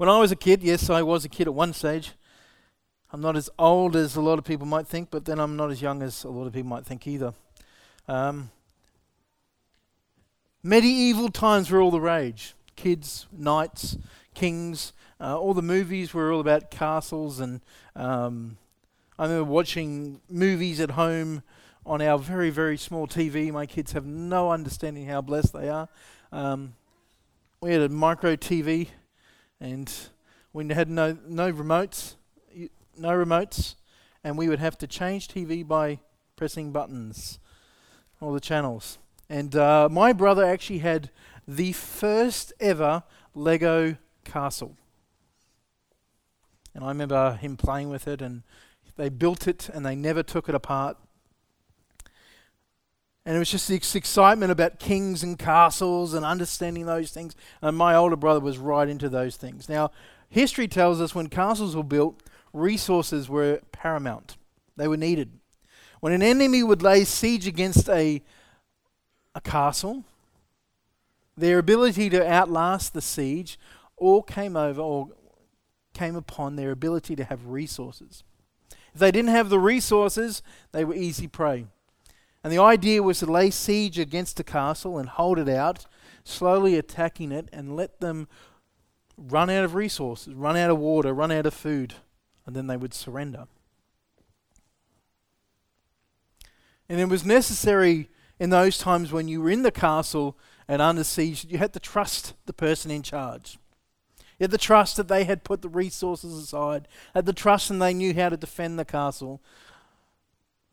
When I was a kid, yes, I was a kid at one stage. I'm not as old as a lot of people might think, but then I'm not as young as a lot of people might think either. Um, medieval times were all the rage. Kids, knights, kings, uh, all the movies were all about castles, and um, I remember watching movies at home on our very, very small TV. My kids have no understanding how blessed they are. Um, we had a micro TV, and we had no no remotes, no remotes, and we would have to change TV by pressing buttons, all the channels. And uh, my brother actually had the first ever Lego castle. And I remember him playing with it, and they built it and they never took it apart. And it was just this excitement about kings and castles and understanding those things. And my older brother was right into those things. Now, history tells us when castles were built, resources were paramount, they were needed. When an enemy would lay siege against a, a castle, their ability to outlast the siege all came over or came upon their ability to have resources. If they didn't have the resources, they were easy prey. And the idea was to lay siege against the castle and hold it out, slowly attacking it and let them run out of resources, run out of water, run out of food, and then they would surrender. And it was necessary in those times when you were in the castle and under siege, you had to trust the person in charge. You had the trust that they had put the resources aside, had the trust and they knew how to defend the castle.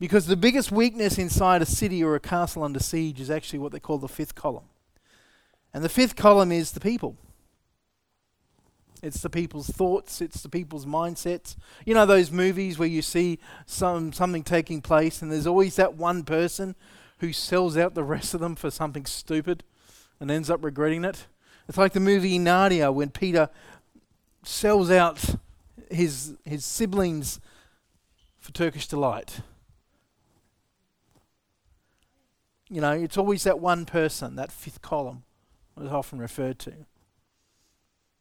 Because the biggest weakness inside a city or a castle under siege is actually what they call the fifth column. And the fifth column is the people. It's the people's thoughts, it's the people's mindsets. You know those movies where you see some something taking place and there's always that one person who sells out the rest of them for something stupid and ends up regretting it? It's like the movie Narnia when Peter sells out his, his siblings for Turkish delight. You know, it's always that one person, that fifth column, is often referred to.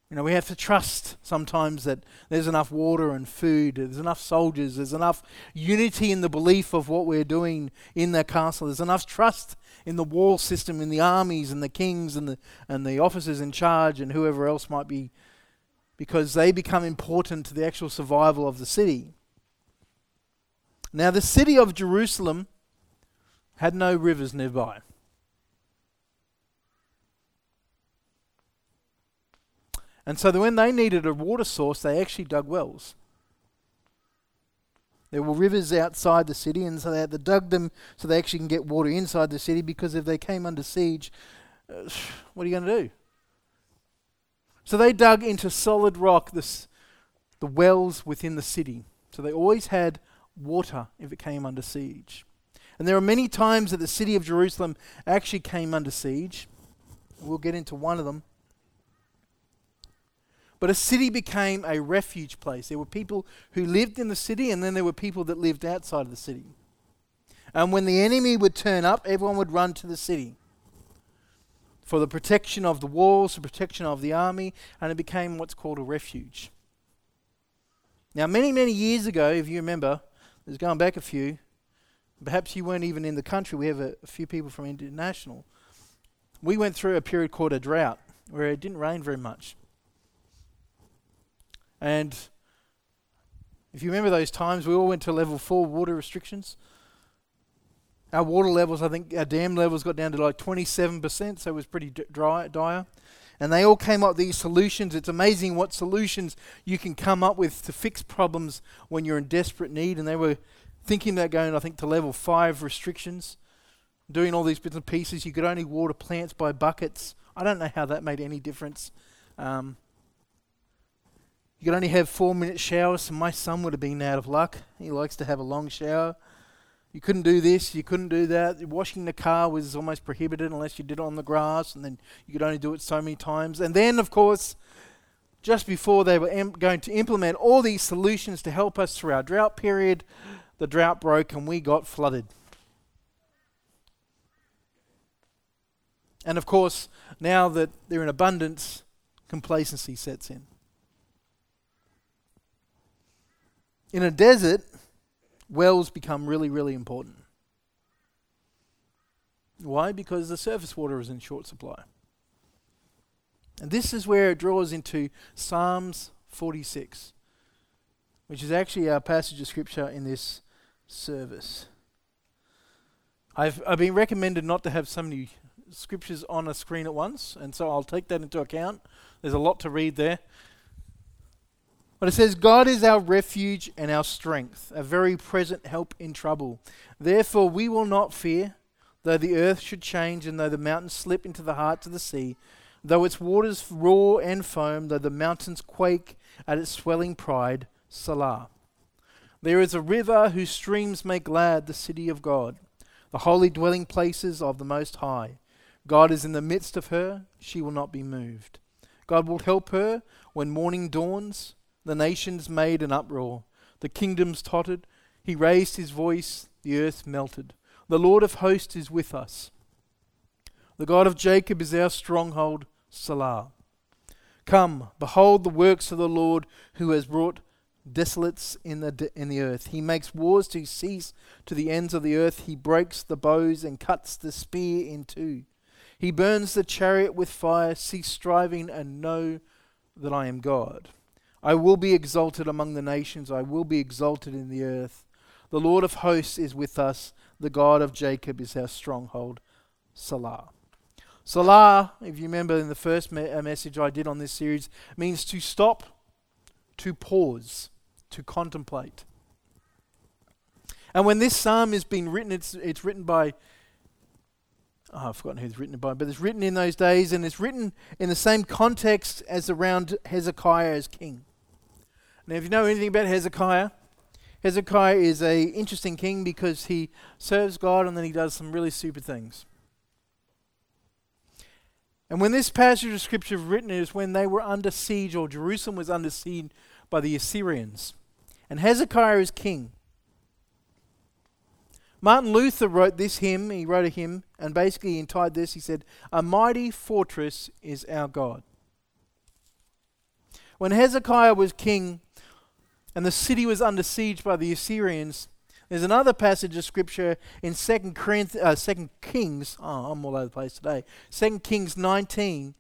You know, we have to trust sometimes that there's enough water and food, there's enough soldiers, there's enough unity in the belief of what we're doing in the castle, there's enough trust in the wall system, in the armies and the kings and the, and the officers in charge and whoever else might be, because they become important to the actual survival of the city. Now, the city of Jerusalem had no rivers nearby. And so when they needed a water source, they actually dug wells. There were rivers outside the city, and so they had to dug them so they actually can get water inside the city. Because if they came under siege, uh, what are you going to do? So they dug into solid rock this, the wells within the city. So they always had water if it came under siege. And there are many times that the city of Jerusalem actually came under siege. We'll get into one of them. But a city became a refuge place. There were people who lived in the city, and then there were people that lived outside of the city. And when the enemy would turn up, everyone would run to the city for the protection of the walls, the protection of the army, and it became what's called a refuge. Now, many, many years ago, if you remember, there's going back a few, perhaps you weren't even in the country, we have a, a few people from international. We went through a period called a drought where it didn't rain very much. And if you remember those times, we all went to level four water restrictions. Our water levels, I think our dam levels got down to like 27%, so it was pretty dry, dire. And they all came up with these solutions. It's amazing what solutions you can come up with to fix problems when you're in desperate need. And they were thinking about going, I think, to level five restrictions, doing all these bits and pieces. You could only water plants by buckets. I don't know how that made any difference. Um, you could only have four minute showers, so my son would have been out of luck. He likes to have a long shower. You couldn't do this, you couldn't do that. Washing the car was almost prohibited unless you did it on the grass, and then you could only do it so many times. And then, of course, just before they were em- going to implement all these solutions to help us through our drought period, the drought broke and we got flooded. And of course, now that they're in abundance, complacency sets in. In a desert, wells become really, really important. Why? Because the surface water is in short supply. And this is where it draws into Psalms 46, which is actually our passage of scripture in this service. I've, I've been recommended not to have so many scriptures on a screen at once, and so I'll take that into account. There's a lot to read there. But it says, God is our refuge and our strength, a very present help in trouble. Therefore, we will not fear, though the earth should change and though the mountains slip into the heart of the sea, though its waters roar and foam, though the mountains quake at its swelling pride. Selah. There is a river whose streams make glad the city of God, the holy dwelling places of the Most High. God is in the midst of her, she will not be moved. God will help her when morning dawns. The nations made an uproar, the kingdoms tottered. He raised his voice, the earth melted. The Lord of hosts is with us. The God of Jacob is our stronghold, Selah. Come, behold the works of the Lord who has brought desolates in the, in the earth. He makes wars to cease to the ends of the earth. He breaks the bows and cuts the spear in two. He burns the chariot with fire. Cease striving and know that I am God. I will be exalted among the nations. I will be exalted in the earth. The Lord of hosts is with us. The God of Jacob is our stronghold. Selah. Selah, if you remember in the first me- uh, message I did on this series, means to stop, to pause, to contemplate. And when this psalm is being written, it's, it's written by oh, I've forgotten who's written it by, but it's written in those days and it's written in the same context as around Hezekiah as king. Now, if you know anything about Hezekiah, Hezekiah is a interesting king because he serves God and then he does some really stupid things. And when this passage of scripture is written is when they were under siege or Jerusalem was under siege by the Assyrians. And Hezekiah is king. Martin Luther wrote this hymn, he wrote a hymn, and basically entitled this, he said, A mighty fortress is our God. When Hezekiah was king and the city was under siege by the Assyrians, there's another passage of scripture in 2 uh, Kings, oh, I'm all over the place today, 2 Kings 19,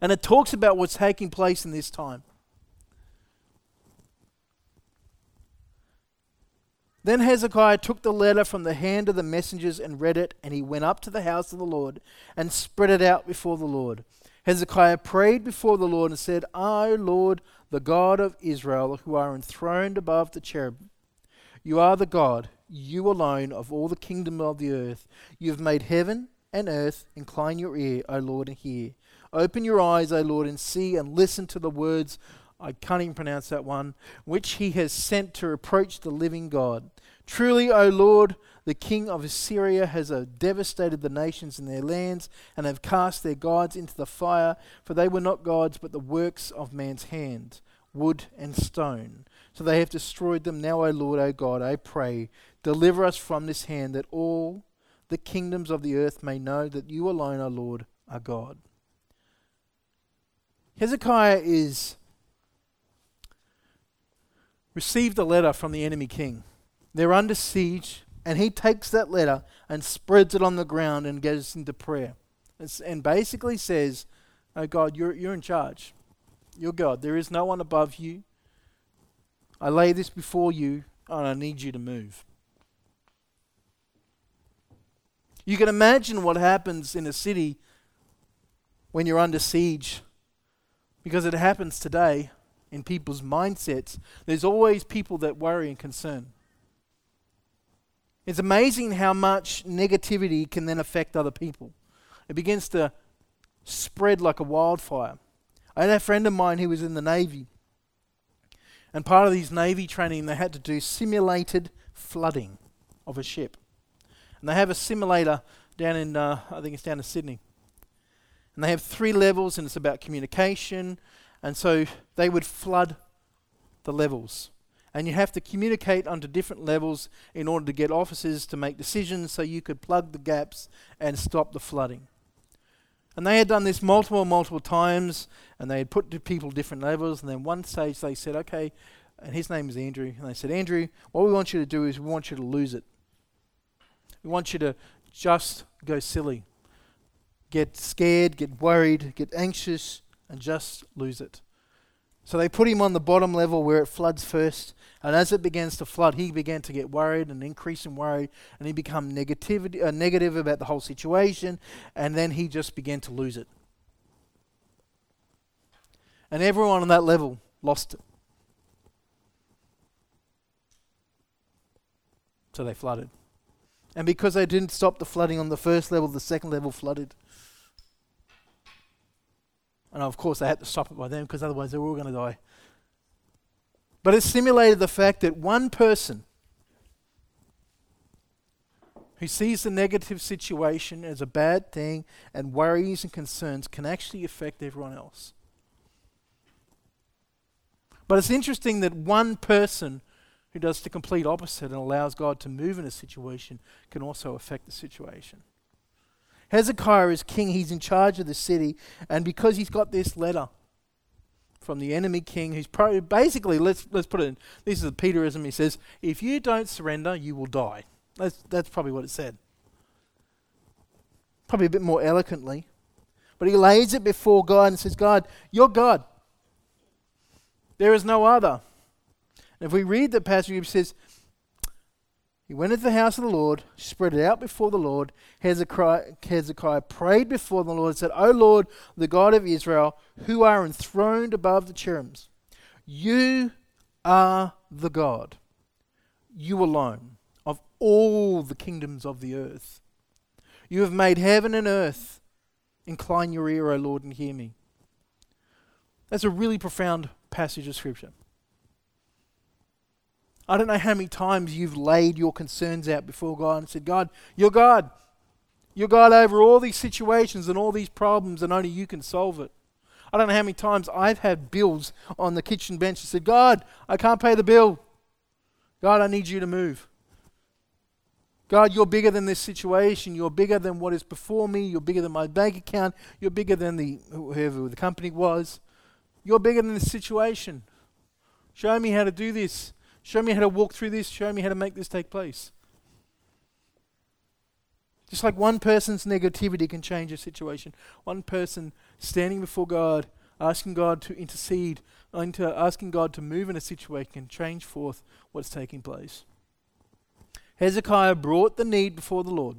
and it talks about what's taking place in this time. Then Hezekiah took the letter from the hand of the messengers and read it, and he went up to the house of the Lord and spread it out before the Lord. Hezekiah prayed before the Lord and said, O Lord, the God of Israel, who are enthroned above the cherub, you are the God, you alone, of all the kingdom of the earth. You have made heaven and earth. Incline your ear, O Lord, and hear. Open your eyes, O Lord, and see and listen to the words I can't even pronounce that one, which he has sent to reproach the living God. Truly, O Lord, the king of Assyria has uh, devastated the nations and their lands, and have cast their gods into the fire, for they were not gods, but the works of man's hand, wood and stone. So they have destroyed them. Now, O Lord, O God, I pray, deliver us from this hand, that all the kingdoms of the earth may know that you alone, O Lord, are God. Hezekiah is received a letter from the enemy king. They're under siege, and he takes that letter and spreads it on the ground and goes into prayer. And basically says, Oh God, you're, you're in charge. You're God. There is no one above you. I lay this before you, and I need you to move. You can imagine what happens in a city when you're under siege, because it happens today in people's mindsets, there's always people that worry and concern. It's amazing how much negativity can then affect other people. It begins to spread like a wildfire. I had a friend of mine who was in the Navy. And part of his Navy training, they had to do simulated flooding of a ship. And they have a simulator down in, uh, I think it's down in Sydney. And they have three levels, and it's about communication, and so they would flood the levels. And you have to communicate onto different levels in order to get officers to make decisions so you could plug the gaps and stop the flooding. And they had done this multiple, multiple times, and they had put people different levels. And then one stage they said, okay, and his name is Andrew. And they said, Andrew, what we want you to do is we want you to lose it. We want you to just go silly, get scared, get worried, get anxious, and just lose it. So they put him on the bottom level where it floods first. And as it begins to flood, he began to get worried and increase in worry, and he became negativity, uh, negative about the whole situation, and then he just began to lose it. And everyone on that level lost it. So they flooded. And because they didn't stop the flooding on the first level, the second level flooded. And of course, they had to stop it by them because otherwise they were all going to die. But it simulated the fact that one person who sees the negative situation as a bad thing and worries and concerns can actually affect everyone else. But it's interesting that one person who does the complete opposite and allows God to move in a situation can also affect the situation. Hezekiah is king, he's in charge of the city, and because he's got this letter from the enemy king, who's pro- basically, let's, let's put it in, this is Peterism, he says, if you don't surrender, you will die. That's, that's probably what it said. Probably a bit more eloquently. But he lays it before God and says, God, you're God. There is no other. And if we read the passage, it says, he went into the house of the Lord, spread it out before the Lord. Hezekiah, Hezekiah prayed before the Lord and said, O Lord, the God of Israel, who are enthroned above the cherubims, you are the God, you alone, of all the kingdoms of the earth. You have made heaven and earth. Incline your ear, O Lord, and hear me. That's a really profound passage of Scripture. I don't know how many times you've laid your concerns out before God and said, God, you're God. You're God over all these situations and all these problems, and only you can solve it. I don't know how many times I've had bills on the kitchen bench and said, God, I can't pay the bill. God, I need you to move. God, you're bigger than this situation. You're bigger than what is before me. You're bigger than my bank account. You're bigger than the whoever the company was. You're bigger than this situation. Show me how to do this. Show me how to walk through this. Show me how to make this take place. Just like one person's negativity can change a situation, one person standing before God, asking God to intercede, asking God to move in a situation can change forth what's taking place. Hezekiah brought the need before the Lord.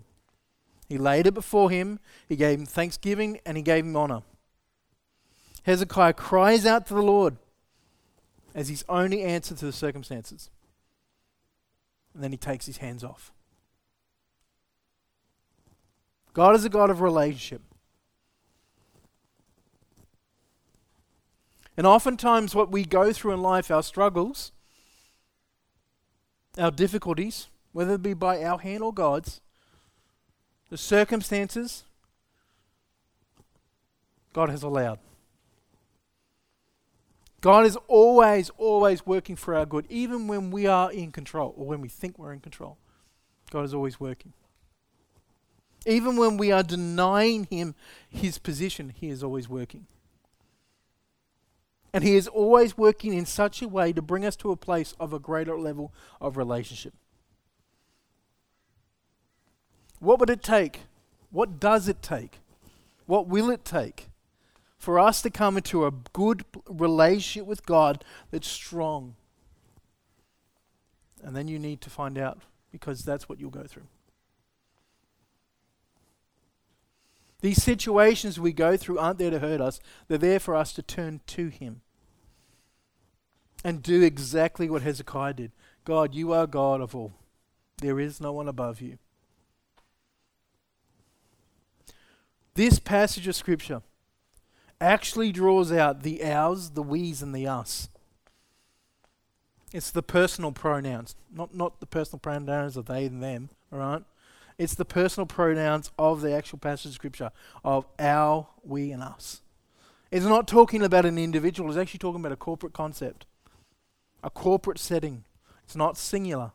He laid it before him, he gave him thanksgiving, and he gave him honor. Hezekiah cries out to the Lord as his only answer to the circumstances. And then he takes his hands off. God is a God of relationship. And oftentimes, what we go through in life, our struggles, our difficulties, whether it be by our hand or God's, the circumstances, God has allowed. God is always, always working for our good, even when we are in control or when we think we're in control. God is always working. Even when we are denying Him His position, He is always working. And He is always working in such a way to bring us to a place of a greater level of relationship. What would it take? What does it take? What will it take for us to come into a good relationship with God that's strong. And then you need to find out because that's what you'll go through. These situations we go through aren't there to hurt us, they're there for us to turn to Him and do exactly what Hezekiah did. God, you are God of all, there is no one above you. This passage of Scripture actually draws out the ours, the we's, and the us. It's the personal pronouns, not, not the personal pronouns of they and them, all right? It's the personal pronouns of the actual passage of Scripture of our, we, and us. It's not talking about an individual, it's actually talking about a corporate concept, a corporate setting. It's not singular.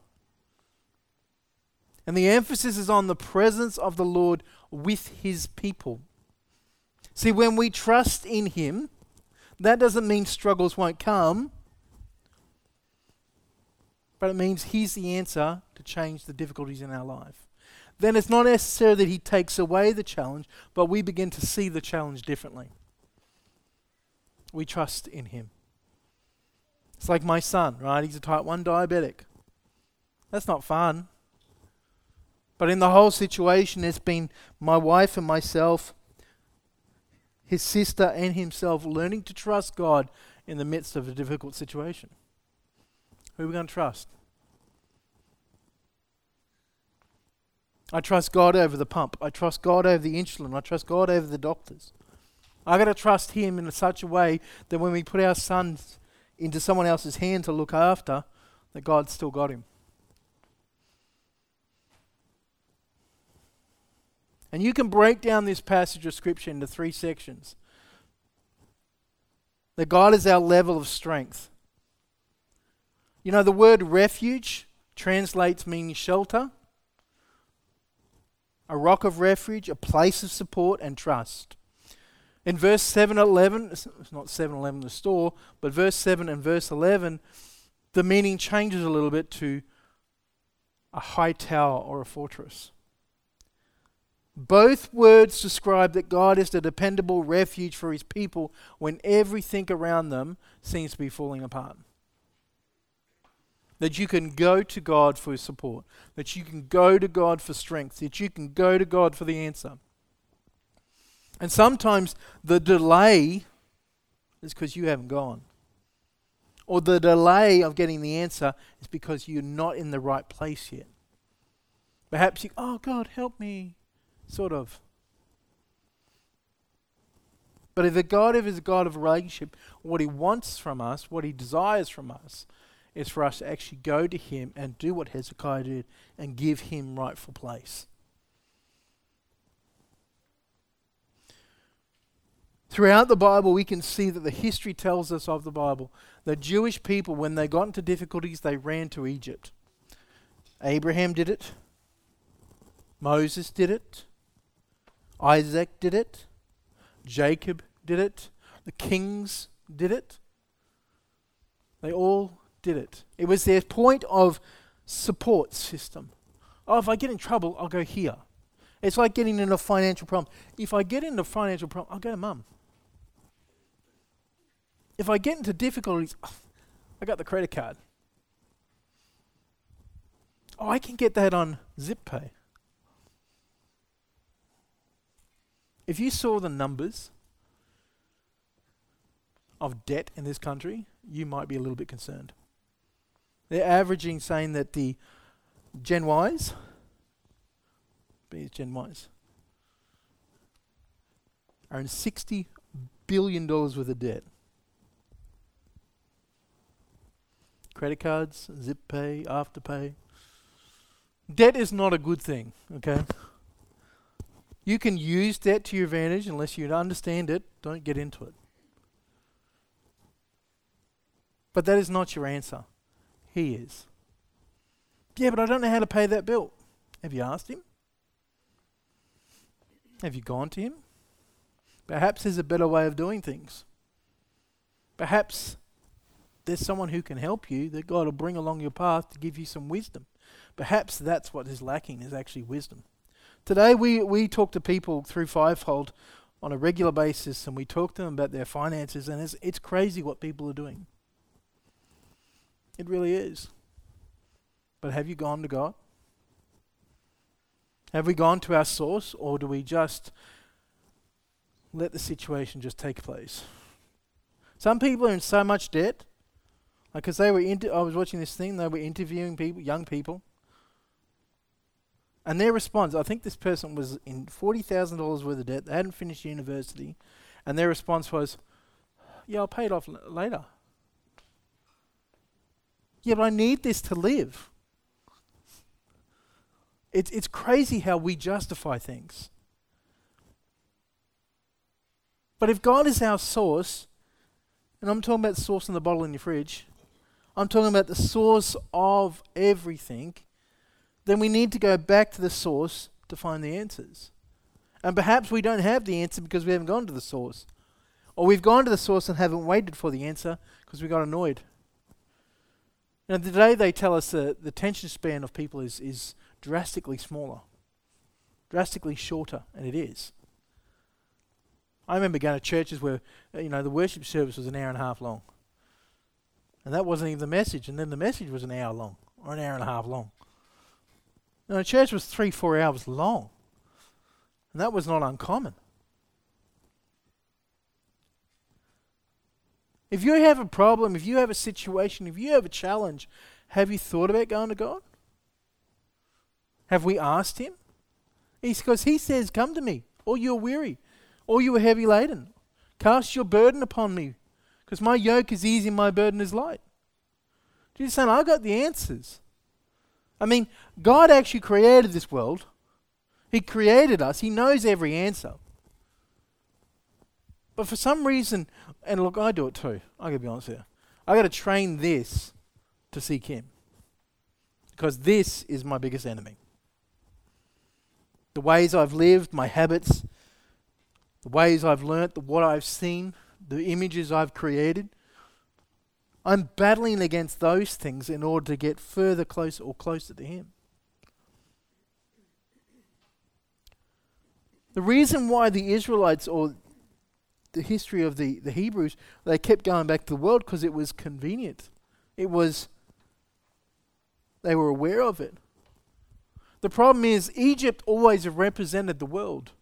And the emphasis is on the presence of the Lord with his people. See, when we trust in Him, that doesn't mean struggles won't come. but it means He's the answer to change the difficulties in our life. Then it's not necessary that He takes away the challenge, but we begin to see the challenge differently. We trust in Him. It's like my son, right? He's a type 1 diabetic. That's not fun. But in the whole situation, it's been my wife and myself, his sister and himself learning to trust God in the midst of a difficult situation. Who are we going to trust? I trust God over the pump. I trust God over the insulin. I trust God over the doctors. I got to trust Him in such a way that when we put our sons into someone else's hand to look after, that God's still got him. And you can break down this passage of Scripture into three sections. That God is our level of strength. You know, the word refuge translates meaning shelter, a rock of refuge, a place of support and trust. In verse 7 11, it's not 7 11 the store, but verse 7 and verse 11, the meaning changes a little bit to a high tower or a fortress. Both words describe that God is the dependable refuge for his people when everything around them seems to be falling apart. That you can go to God for support, that you can go to God for strength, that you can go to God for the answer. And sometimes the delay is because you haven't gone. Or the delay of getting the answer is because you're not in the right place yet. Perhaps you, oh God, help me, sort of. But if the God of is a God of relationship, what He wants from us, what He desires from us, is for us to actually go to Him and do what Hezekiah did and give Him rightful place. Throughout the Bible, we can see that the history tells us of the Bible. The Jewish people, when they got into difficulties, they ran to Egypt. Abraham did it. Moses did it. Isaac did it. Jacob did it. The kings did it. They all did it. It was their point of support system. Oh, if I get in trouble, I'll go here. It's like getting in a financial problem. If I get into a financial problem, I'll go to mum. If I get into difficulties, I got the credit card. Oh, I can get that on ZipPay. If you saw the numbers of debt in this country, you might be a little bit concerned. They're averaging saying that the Gen Ys, be Gen Ys, are in $60 billion worth of debt. credit cards, zip pay, afterpay. Debt is not a good thing, okay? You can use debt to your advantage unless you understand it, don't get into it. But that is not your answer. He is. Yeah, but I don't know how to pay that bill. Have you asked him? Have you gone to him? Perhaps there's a better way of doing things. Perhaps there's someone who can help you that God will bring along your path to give you some wisdom. Perhaps that's what is lacking is actually wisdom. Today we, we talk to people through Fivefold on a regular basis and we talk to them about their finances and it's, it's crazy what people are doing. It really is. But have you gone to God? Have we gone to our source or do we just let the situation just take place? Some people are in so much debt because they were, inter- I was watching this thing. They were interviewing people, young people, and their response. I think this person was in forty thousand dollars worth of debt. They hadn't finished university, and their response was, "Yeah, I'll pay it off l- later." Yeah, but I need this to live. It's it's crazy how we justify things. But if God is our source, and I'm talking about the source in the bottle in your fridge, I'm talking about the source of everything, then we need to go back to the source to find the answers. And perhaps we don't have the answer because we haven't gone to the source. Or we've gone to the source and haven't waited for the answer because we got annoyed. Now, today they tell us that the attention span of people is, is drastically smaller, drastically shorter, and it is. I remember going to churches where, uh, you know, the worship service was an hour and a half long. And that wasn't even the message. And then the message was an hour long, or an hour and a half long. Now, the church was three, four hours long. And that was not uncommon. If you have a problem, if you have a situation, if you have a challenge, have you thought about going to God? Have we asked Him? Because He says, Come to me, all you are weary, all you are heavy laden. Cast your burden upon me, because my yoke is easy and my burden is light. Jesus saying, I got the answers. I mean, God actually created this world. He created us. He knows every answer. But for some reason, and look, I do it too. I gotta be honest here. I gotta train this to seek Him. Because this is my biggest enemy. The ways I've lived, my habits, the ways I've learnt, the what I've seen, the images I've created. I'm battling against those things in order to get further closer or closer to Him. The reason why the Israelites or the history of the, the Hebrews, they kept going back to the world because it was convenient. It was, they were aware of it. The problem is, Egypt always represented the world.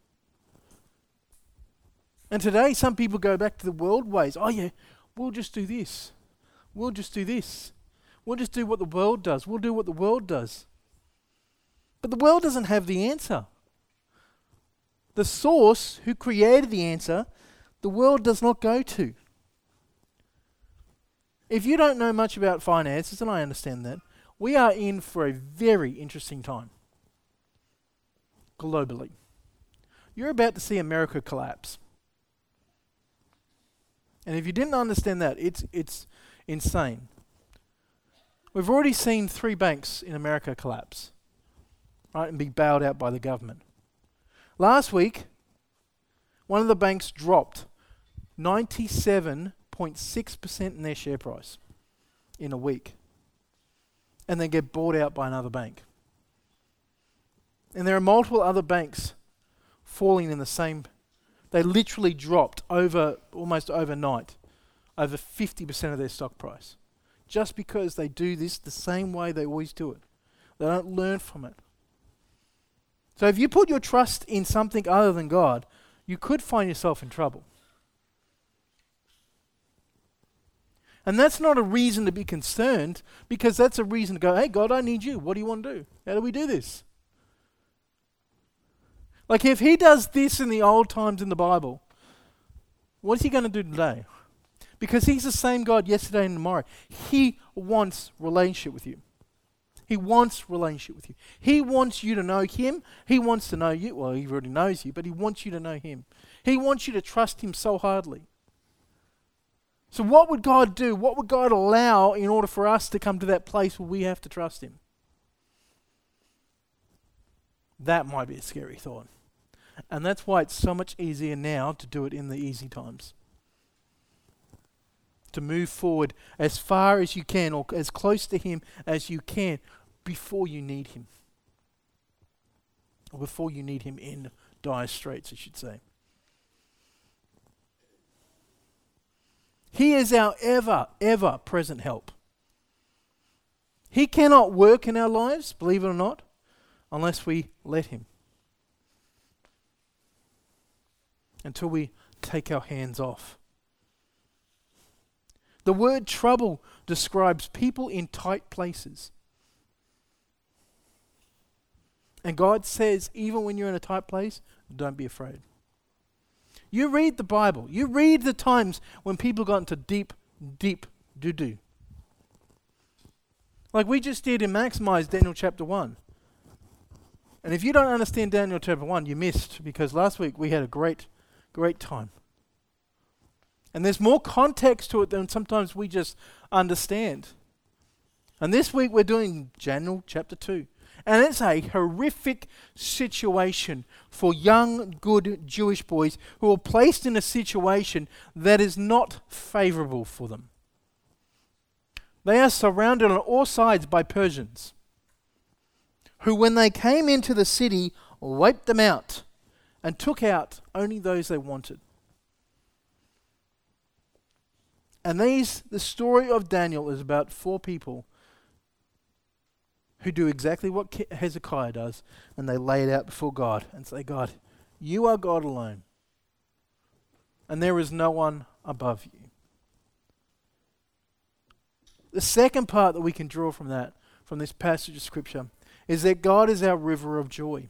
And today, some people go back to the world ways. Oh, yeah, we'll just do this. We'll just do this. We'll just do what the world does. We'll do what the world does. But the world doesn't have the answer. The source who created the answer the world does not go to. If you don't know much about finances, and I understand that, we are in for a very interesting time globally. You're about to see America collapse. And if you didn't understand that, it's, it's insane. We've already seen three banks in America collapse, right, and be bailed out by the government. Last week, one of the banks dropped 97.6% in their share price in a week and then get bought out by another bank. And there are multiple other banks falling in the same. They literally dropped over almost overnight, over 50% of their stock price, just because they do this the same way they always do it. They don't learn from it. So if you put your trust in something other than God, you could find yourself in trouble. And that's not a reason to be concerned because that's a reason to go, hey, God, I need you. What do you want to do? How do we do this? Like, if He does this in the old times in the Bible, what is He going to do today? Because He's the same God yesterday and tomorrow. He wants relationship with you. He wants relationship with you. He wants you to know Him. He wants to know you. Well, He already knows you, but He wants you to know Him. He wants you to trust Him so hardly. So, what would God do? What would God allow in order for us to come to that place where we have to trust Him? That might be a scary thought. And that's why it's so much easier now to do it in the easy times. To move forward as far as you can, or as close to Him as you can, before you need Him. Or before you need Him in dire straits, I should say. He is our ever, ever present help. He cannot work in our lives, believe it or not, unless we let Him. Until we take our hands off. The word trouble describes people in tight places. And God says, even when you're in a tight place, don't be afraid. You read the Bible. You read the times when people got into deep, deep doo doo. Like we just did in Maximize Daniel chapter 1. And if you don't understand Daniel chapter 1, you missed because last week we had a great, great time. And there's more context to it than sometimes we just understand. And this week we're doing Daniel chapter 2. And it's a horrific situation for young, good Jewish boys who are placed in a situation that is not favorable for them. They are surrounded on all sides by Persians, who, when they came into the city, wiped them out and took out only those they wanted. And these, the story of Daniel is about four people who do exactly what Hezekiah does, and they lay it out before God and say, God, you are God alone, and there is no one above you. The second part that we can draw from that, from this passage of Scripture, is that God is our river of joy.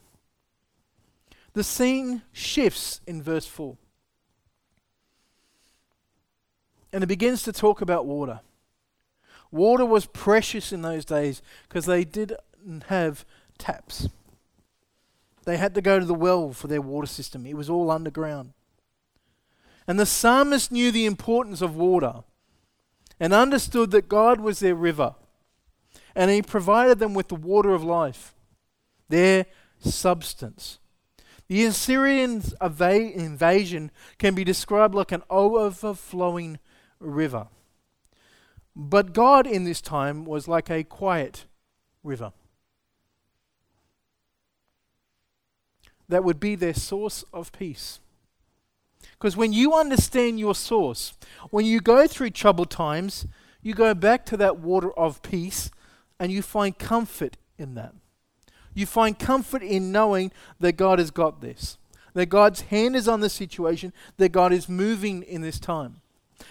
The scene shifts in verse 4. And it begins to talk about water. Water was precious in those days because they didn't have taps. They had to go to the well for their water system, it was all underground. And the psalmist knew the importance of water and understood that God was their river. And he provided them with the water of life, their substance. The Assyrian invasion can be described like an overflowing river. But God in this time was like a quiet river. That would be their source of peace. Because when you understand your source, when you go through troubled times, you go back to that water of peace and you find comfort in that. You find comfort in knowing that God has got this, that God's hand is on the situation, that God is moving in this time.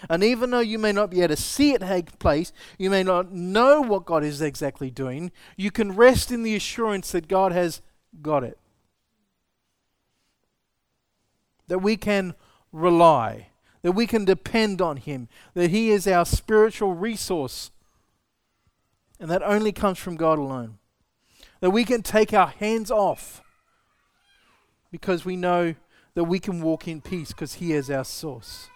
And even though you may not be able to see it take place, you may not know what God is exactly doing, you can rest in the assurance that God has got it. That we can rely, that we can depend on Him, that He is our spiritual resource. And that only comes from God alone. That we can take our hands off because we know that we can walk in peace because He is our source.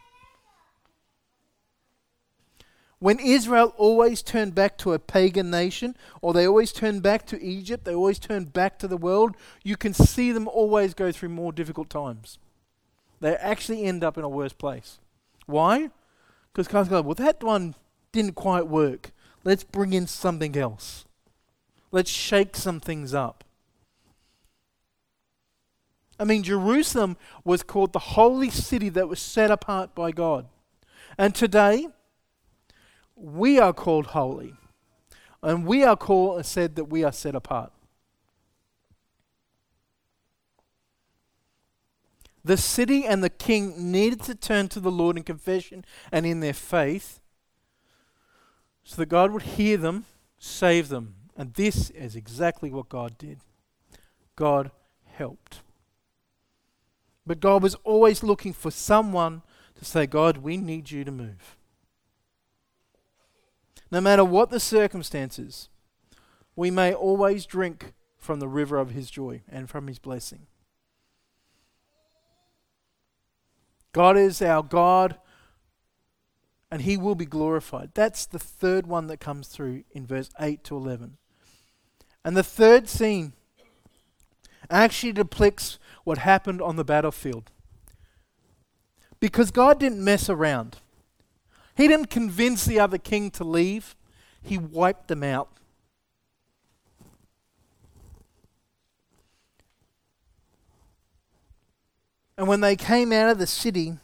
When Israel always turned back to a pagan nation, or they always turned back to Egypt, they always turned back to the world, you can see them always go through more difficult times. They actually end up in a worse place. Why? Because God's going, well, that one didn't quite work. Let's bring in something else. Let's shake some things up. I mean, Jerusalem was called the holy city that was set apart by God. And today, we are called holy. And we are called said that we are set apart. The city and the king needed to turn to the Lord in confession and in their faith so that God would hear them, save them. And this is exactly what God did. God helped. But God was always looking for someone to say, God, we need you to move no matter what the circumstances, we may always drink from the river of His joy and from His blessing. God is our God and He will be glorified. That's the third one that comes through in verse 8 to 11. And the third scene actually depicts what happened on the battlefield. Because God didn't mess around. He didn't convince the other king to leave, he wiped them out. And when they came out of the city,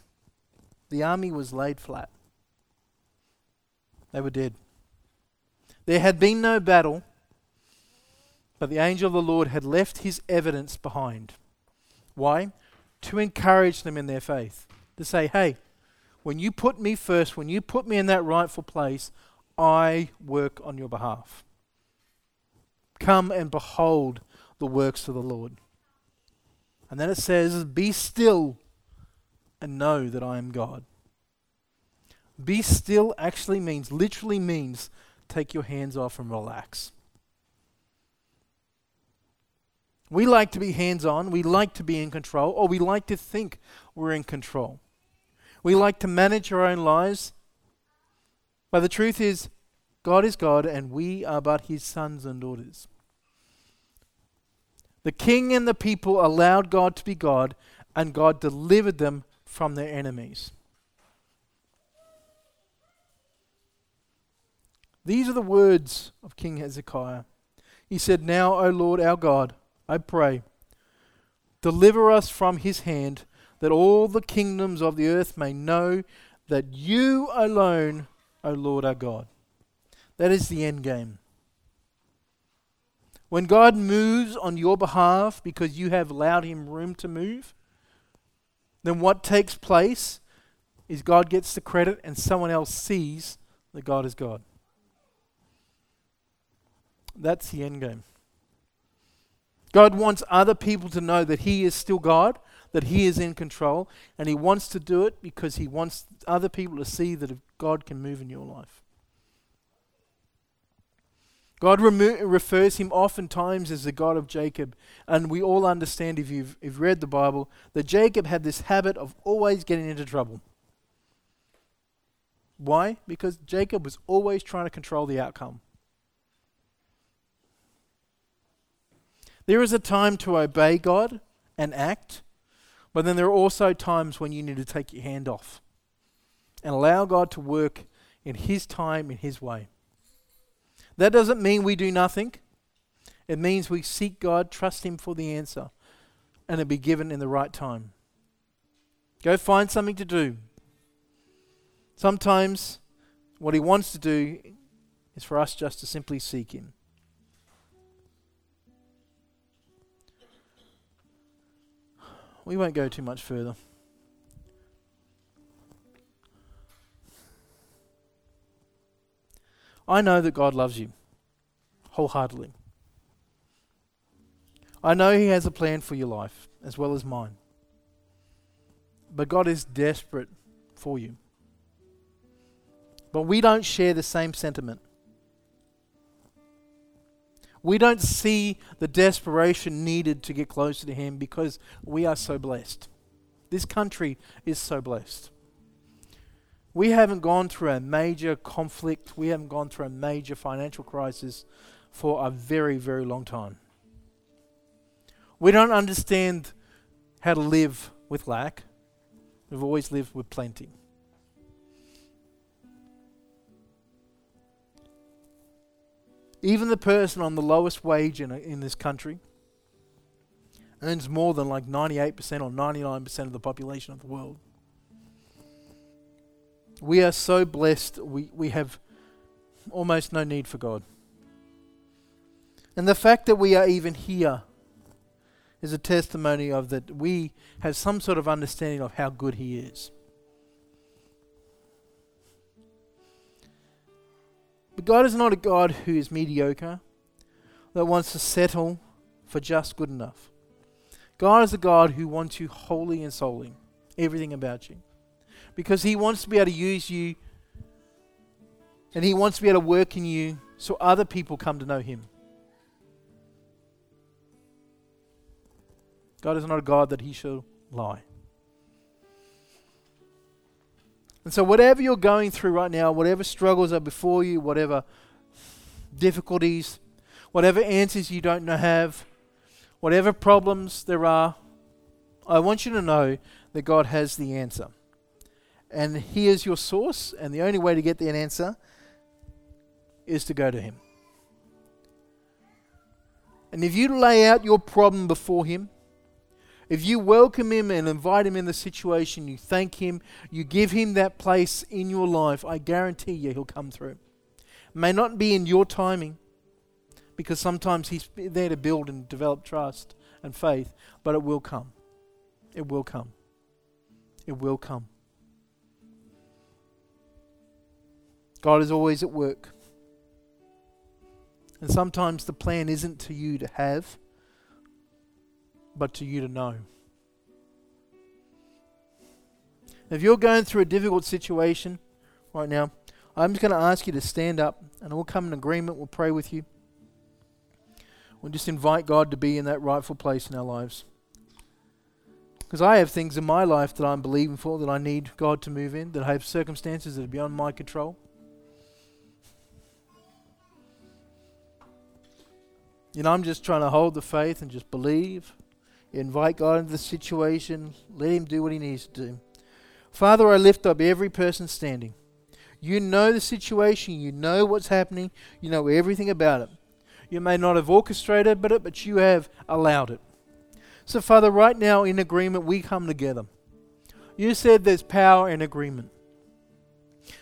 the army was laid flat. They were dead. There had been no battle, but the angel of the Lord had left his evidence behind. Why? To encourage them in their faith. To say, hey, when you put me first, when you put me in that rightful place, I work on your behalf. Come and behold the works of the Lord. And then it says, Be still and know that I am God. Be still actually means, literally means, take your hands off and relax. We like to be hands on, we like to be in control, or we like to think we're in control. We like to manage our own lives. But the truth is, God is God and we are but his sons and daughters. The king and the people allowed God to be God, and God delivered them from their enemies. These are the words of King Hezekiah. He said, Now, O Lord our God, I pray, deliver us from his hand, that all the kingdoms of the earth may know that you alone, O Lord our God. That is the end game. When God moves on your behalf because you have allowed him room to move, then what takes place is God gets the credit and someone else sees that God is God. That's the end game. God wants other people to know that He is still God, that He is in control, and He wants to do it because He wants other people to see that God can move in your life. God remo- refers him oftentimes as the God of Jacob. And we all understand, if you've, if you've read the Bible, that Jacob had this habit of always getting into trouble. Why? Because Jacob was always trying to control the outcome. There is a time to obey God and act, but then there are also times when you need to take your hand off and allow God to work in His time, in His way. That doesn't mean we do nothing. It means we seek God, trust Him for the answer, and it be given in the right time. Go find something to do. Sometimes what He wants to do is for us just to simply seek Him. We won't go too much further. I know that God loves you wholeheartedly. I know He has a plan for your life as well as mine. But God is desperate for you. But we don't share the same sentiment. We don't see the desperation needed to get closer to Him because we are so blessed. This country is so blessed. We haven't gone through a major conflict, we haven't gone through a major financial crisis for a very, very long time. We don't understand how to live with lack. We've always lived with plenty. Even the person on the lowest wage in, in this country earns more than like 98% or 99% of the population of the world. We are so blessed, we, we have almost no need for God. And the fact that we are even here is a testimony of that we have some sort of understanding of how good He is. But God is not a God who is mediocre, that wants to settle for just good enough. God is a God who wants you wholly and solely, everything about you because He wants to be able to use you and He wants to be able to work in you so other people come to know Him. God is not a God that He shall lie. And so, whatever you're going through right now, whatever struggles are before you, whatever difficulties, whatever answers you don't have, whatever problems there are, I want you to know that God has the answer and He is your source, and the only way to get that answer is to go to Him. And if you lay out your problem before Him, if you welcome Him and invite Him in the situation, you thank Him, you give Him that place in your life, I guarantee you He'll come through. May not be in your timing, because sometimes He's there to build and develop trust and faith, but it will come. It will come. It will come. God is always at work. And sometimes the plan isn't to you to have, but to you to know. If you're going through a difficult situation right now, I'm just going to ask you to stand up and we'll come in agreement. We'll pray with you. We'll just invite God to be in that rightful place in our lives. Because I have things in my life that I'm believing for, that I need God to move in, that I have circumstances that are beyond my control. You know, I'm just trying to hold the faith and just believe, invite God into the situation, let Him do what He needs to do. Father, I lift up every person standing. You know the situation, you know what's happening, you know everything about it. You may not have orchestrated it, but you have allowed it. So, Father, right now in agreement, we come together. You said there's power in agreement.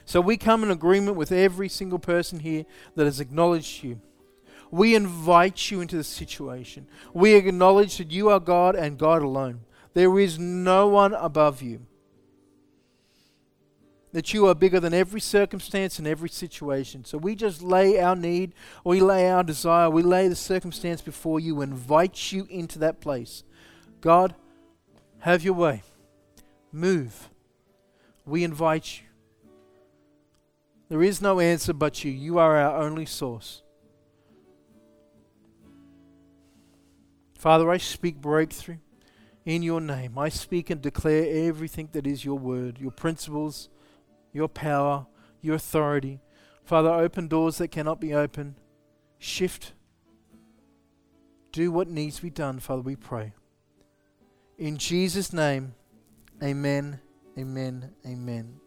So we come in agreement with every single person here that has acknowledged you. We invite you into the situation. We acknowledge that you are God and God alone. There is no one above you that you are bigger than every circumstance and every situation. So we just lay our need, we lay our desire, we lay the circumstance before you, invite you into that place. God, have your way. Move. We invite you. There is no answer but you. You are our only source. Father, I speak breakthrough in your name. I speak and declare everything that is your word, your principles your power, your authority. Father, open doors that cannot be opened. Shift. Do what needs to be done, Father, we pray. In Jesus' name, amen, amen, amen.